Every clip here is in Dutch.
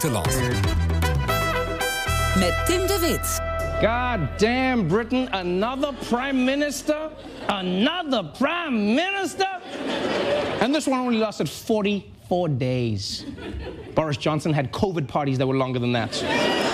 te land. Met Tim de Wit. God damn Britain, another prime minister? Another prime minister? And this one only lasted 44 days. Boris Johnson had COVID parties that were longer than that.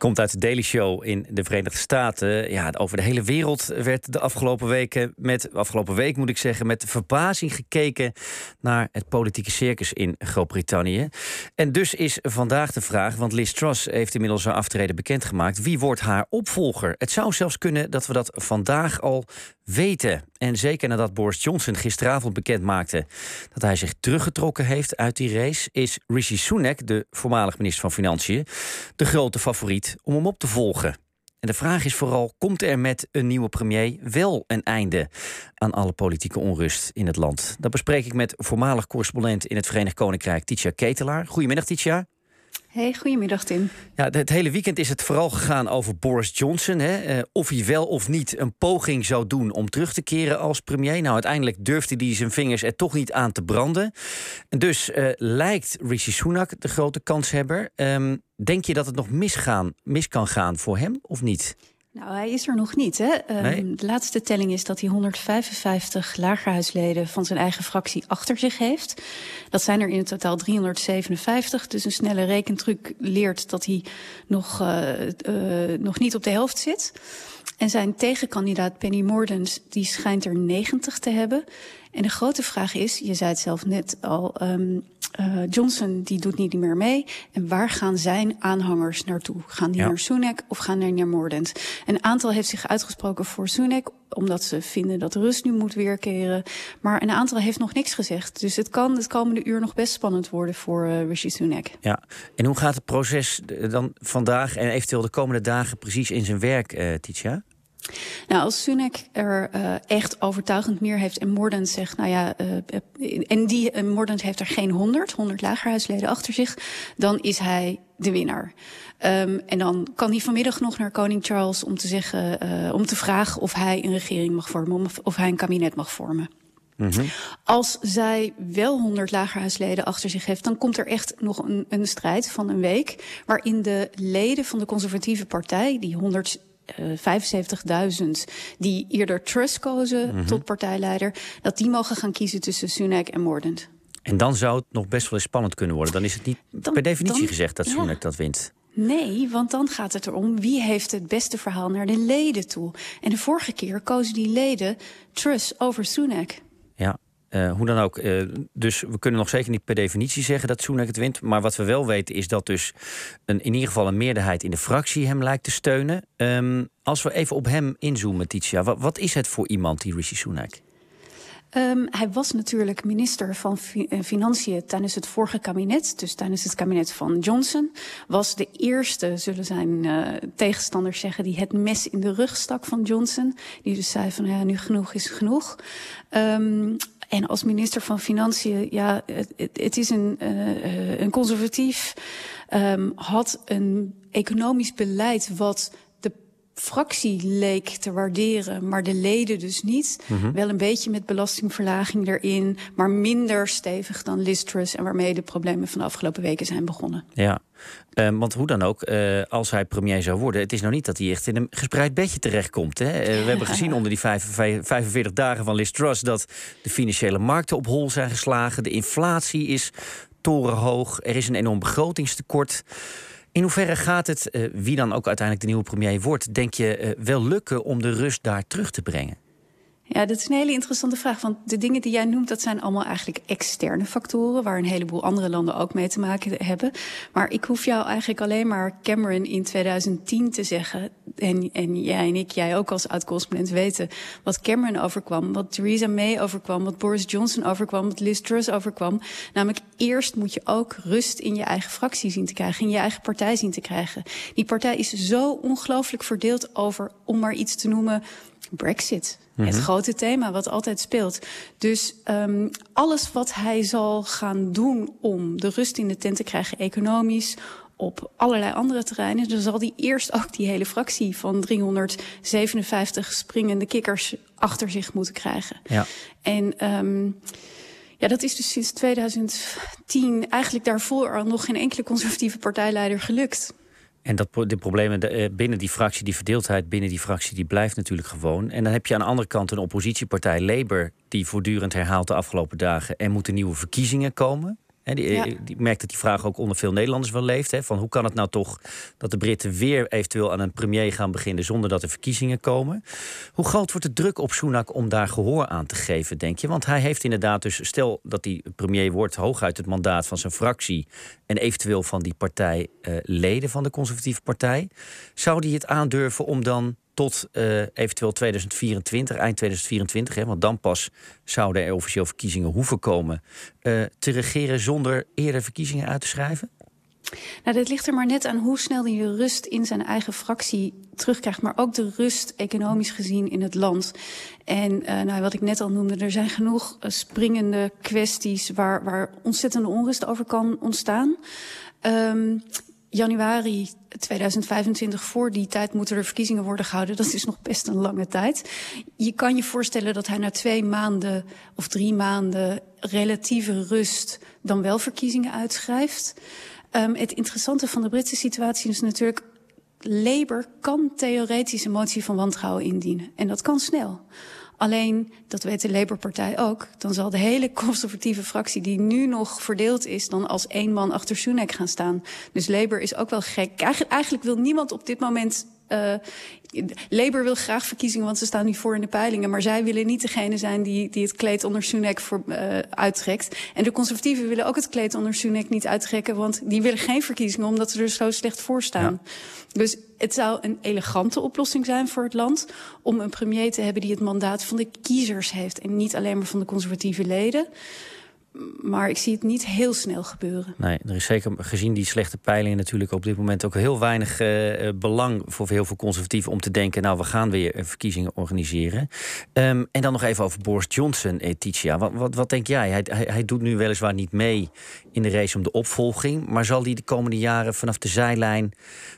Komt uit de Daily Show in de Verenigde Staten. Ja, over de hele wereld werd de afgelopen weken met afgelopen week moet ik zeggen, met verbazing gekeken naar het politieke circus in Groot-Brittannië. En dus is vandaag de vraag, want Liz Truss heeft inmiddels haar aftreden bekendgemaakt. Wie wordt haar opvolger? Het zou zelfs kunnen dat we dat vandaag al weten. En zeker nadat Boris Johnson gisteravond bekend maakte dat hij zich teruggetrokken heeft uit die race, is Rishi Sunak, de voormalig minister van Financiën, de grote favoriet om hem op te volgen. En de vraag is vooral: komt er met een nieuwe premier wel een einde aan alle politieke onrust in het land? Dat bespreek ik met voormalig correspondent in het Verenigd Koninkrijk, Titia Ketelaar. Goedemiddag, Titia. Hey, goedemiddag Tim. Ja, het hele weekend is het vooral gegaan over Boris Johnson. Hè? Eh, of hij wel of niet een poging zou doen om terug te keren als premier. Nou, uiteindelijk durfde hij zijn vingers er toch niet aan te branden. En dus uh, lijkt Rishi Sunak de grote kanshebber. Um, denk je dat het nog misgaan, mis kan gaan voor hem of niet? Nou, hij is er nog niet. Hè? Um, De laatste telling is dat hij 155 lagerhuisleden van zijn eigen fractie achter zich heeft. Dat zijn er in totaal 357. Dus een snelle rekentruc leert dat hij nog, uh, uh, nog niet op de helft zit. En zijn tegenkandidaat Penny Mordaunt, die schijnt er 90 te hebben. En de grote vraag is, je zei het zelf net al, um, uh, Johnson die doet niet meer mee. En waar gaan zijn aanhangers naartoe? Gaan die ja. naar Sunak of gaan die naar Mordaunt? Een aantal heeft zich uitgesproken voor Sunak, omdat ze vinden dat rust nu moet weerkeren. Maar een aantal heeft nog niks gezegd. Dus het kan het komende uur nog best spannend worden voor uh, Rishi Sunak. Ja, en hoe gaat het proces dan vandaag en eventueel de komende dagen precies in zijn werk, uh, Titia? Nou, als Sunak er uh, echt overtuigend meer heeft en Mordaunt zegt, nou ja, uh, en die uh, Mordaunt heeft er geen 100, 100 lagerhuisleden achter zich, dan is hij de winnaar. Um, en dan kan hij vanmiddag nog naar koning Charles om te zeggen, om te vragen of hij een regering mag vormen, of, of hij een kabinet mag vormen. Mm -hmm. Als zij wel 100 lagerhuisleden achter zich heeft, dan komt er echt nog een, een strijd van een week. Waarin de leden van de conservatieve partij, die 100 uh, 75.000 die eerder Truss kozen mm -hmm. tot partijleider, dat die mogen gaan kiezen tussen Sunak en Mordaunt. En dan zou het nog best wel eens spannend kunnen worden. Dan is het niet dan, per definitie dan, gezegd dat Sunak ja. dat wint. Nee, want dan gaat het erom wie heeft het beste verhaal naar de leden toe. En de vorige keer kozen die leden Truss over Sunak. Uh, hoe dan ook. Uh, dus we kunnen nog zeker niet per definitie zeggen dat Sunak het wint. Maar wat we wel weten is dat dus een, in ieder geval een meerderheid in de fractie hem lijkt te steunen. Um, als we even op hem inzoomen, Titia. Wat, is het voor iemand, die Rishi Sunak? Um, hij was natuurlijk minister van Financiën tijdens het vorige kabinet. Dus tijdens het kabinet van Johnson. Was de eerste, zullen zijn uh, tegenstanders zeggen, die het mes in de rug stak van Johnson. Die dus zei van ja, nu genoeg is genoeg. Um, en als minister van Financiën, ja, het, het is een, uh, een conservatief, um, had een economisch beleid wat fractie leek te waarderen, maar de leden dus niet. Mm -hmm. Wel een beetje met belastingverlaging erin, maar minder stevig dan Liz Truss en waarmee de problemen van de afgelopen weken zijn begonnen. Ja, uh, want hoe dan ook, uh, als hij premier zou worden, het is nou niet dat hij echt in een gespreid bedje terechtkomt. Hè? Uh, we hebben gezien onder die 45 dagen van Liz Truss dat de financiële markten op hol zijn geslagen. De inflatie is torenhoog. Er is een enorm begrotingstekort. In hoeverre gaat het, uh, wie dan ook uiteindelijk de nieuwe premier wordt, denk je uh, wel lukken om de rust daar terug te brengen? Ja, dat is een hele interessante vraag. Want de dingen die jij noemt, dat zijn allemaal eigenlijk externe factoren. Waar een heleboel andere landen ook mee te maken hebben. Maar ik hoef jou eigenlijk alleen maar Cameron in 2010 te zeggen. En, en jij en ik, jij ook als oud-correspondent weten. Wat Cameron overkwam, wat Theresa May overkwam, wat Boris Johnson overkwam, wat Liz Truss overkwam. Namelijk eerst moet je ook rust in je eigen fractie zien te krijgen. In je eigen partij zien te krijgen. Die partij is zo ongelooflijk verdeeld over, om maar iets te noemen, Brexit. Mm -hmm. Het grote thema wat altijd speelt. Dus um, alles wat hij zal gaan doen om de rust in de tent te krijgen, economisch, op allerlei andere terreinen. Dan zal hij eerst ook die hele fractie van 357 springende kikkers achter zich moeten krijgen. Ja. En um, Ja, dat is dus sinds 2010 eigenlijk daarvoor al nog geen enkele conservatieve partijleider gelukt. En dat, de problemen eh, binnen die fractie, die verdeeldheid binnen die fractie, die blijft natuurlijk gewoon. En dan heb je aan de andere kant een oppositiepartij, Labour, die voortdurend herhaalt de afgelopen dagen. Er moeten nieuwe verkiezingen komen. Die, eh, die, merkt dat die vraag ook onder veel Nederlanders wel leeft. van hoe kan het nou toch dat de Britten weer eventueel aan een premier gaan beginnen zonder dat er verkiezingen komen? Hoe groot wordt de druk op Sunak om daar gehoor aan te geven, denk je? Want hij heeft inderdaad dus, stel dat hij premier wordt, hooguit het mandaat van zijn fractie en eventueel van die partijleden uh, van de conservatieve partij. Zou die het aandurven om dan tot uh, eventueel 2024, eind 2024, hè, want dan pas zouden er officieel verkiezingen hoeven komen, uh, te regeren zonder eerder verkiezingen uit te schrijven? Nou, dit ligt er maar net aan hoe snel hij de rust in zijn eigen fractie terugkrijgt, maar ook de rust economisch gezien in het land. En uh, nou, wat ik net al noemde, er zijn genoeg springende kwesties waar, waar ontzettende onrust over kan ontstaan. Um, januari 2025, voor die tijd moeten er verkiezingen worden gehouden. Dat is nog best een lange tijd. Je kan je voorstellen dat hij na twee maanden of drie maanden relatieve rust dan wel verkiezingen uitschrijft. Um, het interessante van de Britse situatie is natuurlijk... Labour kan theoretisch een motie van wantrouwen indienen. En dat kan snel. Alleen, dat weet de Labour-partij ook, dan zal de hele conservatieve fractie die nu nog verdeeld is, dan als één man achter Sunak gaan staan. Dus Labour is ook wel gek. Eigenlijk, eigenlijk wil niemand op dit moment uh, Labour wil graag verkiezingen, want ze staan nu voor in de peilingen. Maar zij willen niet degene zijn die, die het kleed onder Sunak voor, uh, uittrekt. En de conservatieven willen ook het kleed onder Sunak niet uittrekken, want die willen geen verkiezingen omdat ze er zo slecht voor staan. Ja. Dus het zou een elegante oplossing zijn voor het land om een premier te hebben die het mandaat van de kiezers heeft en niet alleen maar van de conservatieve leden. Maar ik zie het niet heel snel gebeuren. Nee, er is zeker gezien die slechte peilingen natuurlijk op dit moment ook heel weinig uh, belang voor heel veel conservatieven om te denken, nou we gaan weer verkiezingen organiseren. Um, en dan nog even over Boris Johnson, Etitia. Wat, wat, wat denk jij? Hij, hij, hij, doet nu weliswaar niet mee in de race om de opvolging, maar zal hij de komende jaren vanaf de zijlijn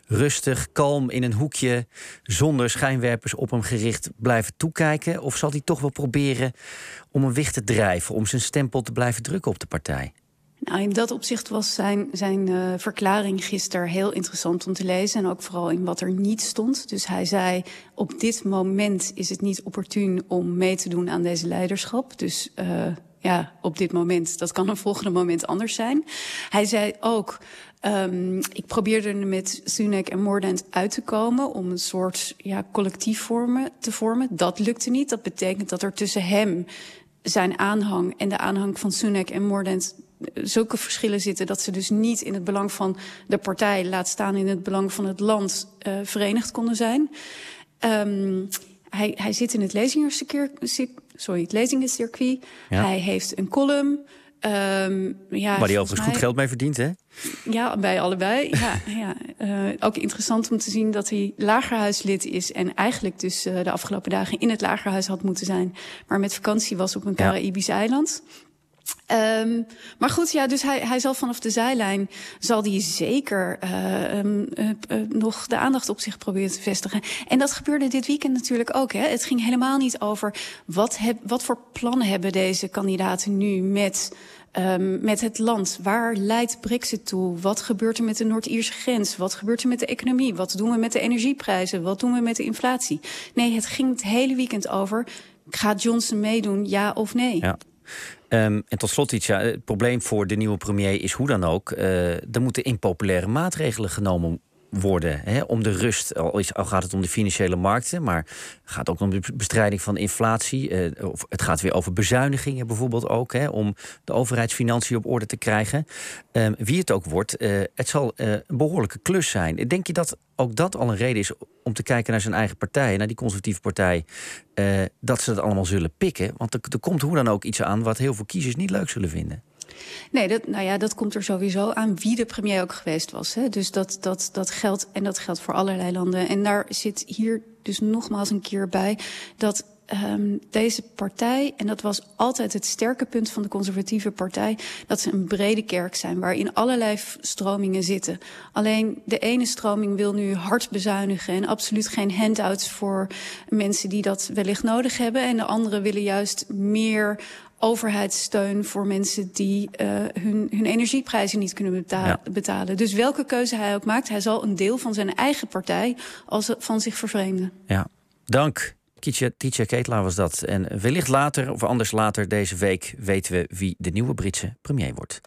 rustig, kalm in een hoekje, zonder schijnwerpers op hem gericht blijven toekijken? Of zal hij toch wel proberen om een wicht te drijven, om zijn stempel te blijven drukken op de partij? Nou, in dat opzicht was zijn, zijn uh, verklaring gisteren heel interessant om te lezen. En ook vooral in wat er niet stond. Dus hij zei, op dit moment is het niet opportun om mee te doen aan deze leiderschap. Dus uh, ja, op dit moment, dat kan een volgende moment anders zijn. Hij zei ook, um, ik probeerde er met Sunak en Mordant uit te komen om een soort ja, collectief vormen, te vormen. Dat lukte niet. Dat betekent dat er tussen hem zijn aanhang en de aanhang van Sunak en Mordant zulke verschillen zitten dat ze dus niet in het belang van de partij, laat staan in het belang van het land, uh, verenigd konden zijn. Um, hij, hij zit in het lezingencircuit, sorry, het lezingencircuit. Ja. Hij heeft een column. Um, ja, Waar hij overigens goed geld mee verdient, hè? Ja, bij allebei. ja, ja. Uh, ook interessant om te zien dat hij lagerhuislid is... en eigenlijk dus uh, de afgelopen dagen in het lagerhuis had moeten zijn... maar met vakantie was op een Caraïbisch ja. eiland. Um, maar goed, ja, dus hij, hij zal vanaf de zijlijn zal die zeker uh, um, uh, uh, nog de aandacht op zich proberen te vestigen. En dat gebeurde dit weekend natuurlijk ook. Hè. Het ging helemaal niet over wat, heb, wat voor plannen hebben deze kandidaten nu met Um, met het land. Waar leidt Brexit toe? Wat gebeurt er met de Noord-Ierse grens? Wat gebeurt er met de economie? Wat doen we met de energieprijzen? Wat doen we met de inflatie? Nee, het ging het hele weekend over. Gaat Johnson meedoen, ja of nee? Ja. Um, en tot slot iets, ja, het probleem voor de nieuwe premier is hoe dan ook... Uh, er moeten impopulaire maatregelen genomen worden. Hè, om de rust, al, gaat het om de financiële markten, maar het gaat ook om de bestrijding van inflatie. Uh, of het gaat weer over bezuinigingen bijvoorbeeld ook, hè, om de overheidsfinanciën op orde te krijgen. Uh, wie het ook wordt, uh, het zal een behoorlijke klus zijn. Denk je dat ook dat al een reden is om te kijken naar zijn eigen partij, naar die conservatieve partij, dat ze dat allemaal zullen pikken? Want er komt hoe dan ook iets aan wat heel veel kiezers niet leuk zullen vinden. Nee, dat, nou ja, dat komt er sowieso aan wie de premier ook geweest was. Hè. Dus dat, dat, dat geldt, en dat geldt voor allerlei landen. En daar zit hier dus nogmaals een keer bij dat um, deze partij, en dat was altijd het sterke punt van de conservatieve partij, dat ze een brede kerk zijn waarin allerlei stromingen zitten. Alleen de ene stroming wil nu hard bezuinigen en absoluut geen handouts voor mensen die dat wellicht nodig hebben. En de andere willen juist meer overheidssteun voor mensen die uh, hun, hun energieprijzen niet kunnen beta ja. betalen. Dus welke keuze hij ook maakt, hij zal een deel van zijn eigen partij als van zich vervreemden. Ja, dank. Tietje Ketelaar was dat. En wellicht later, of anders later deze week, weten we wie de nieuwe Britse premier wordt.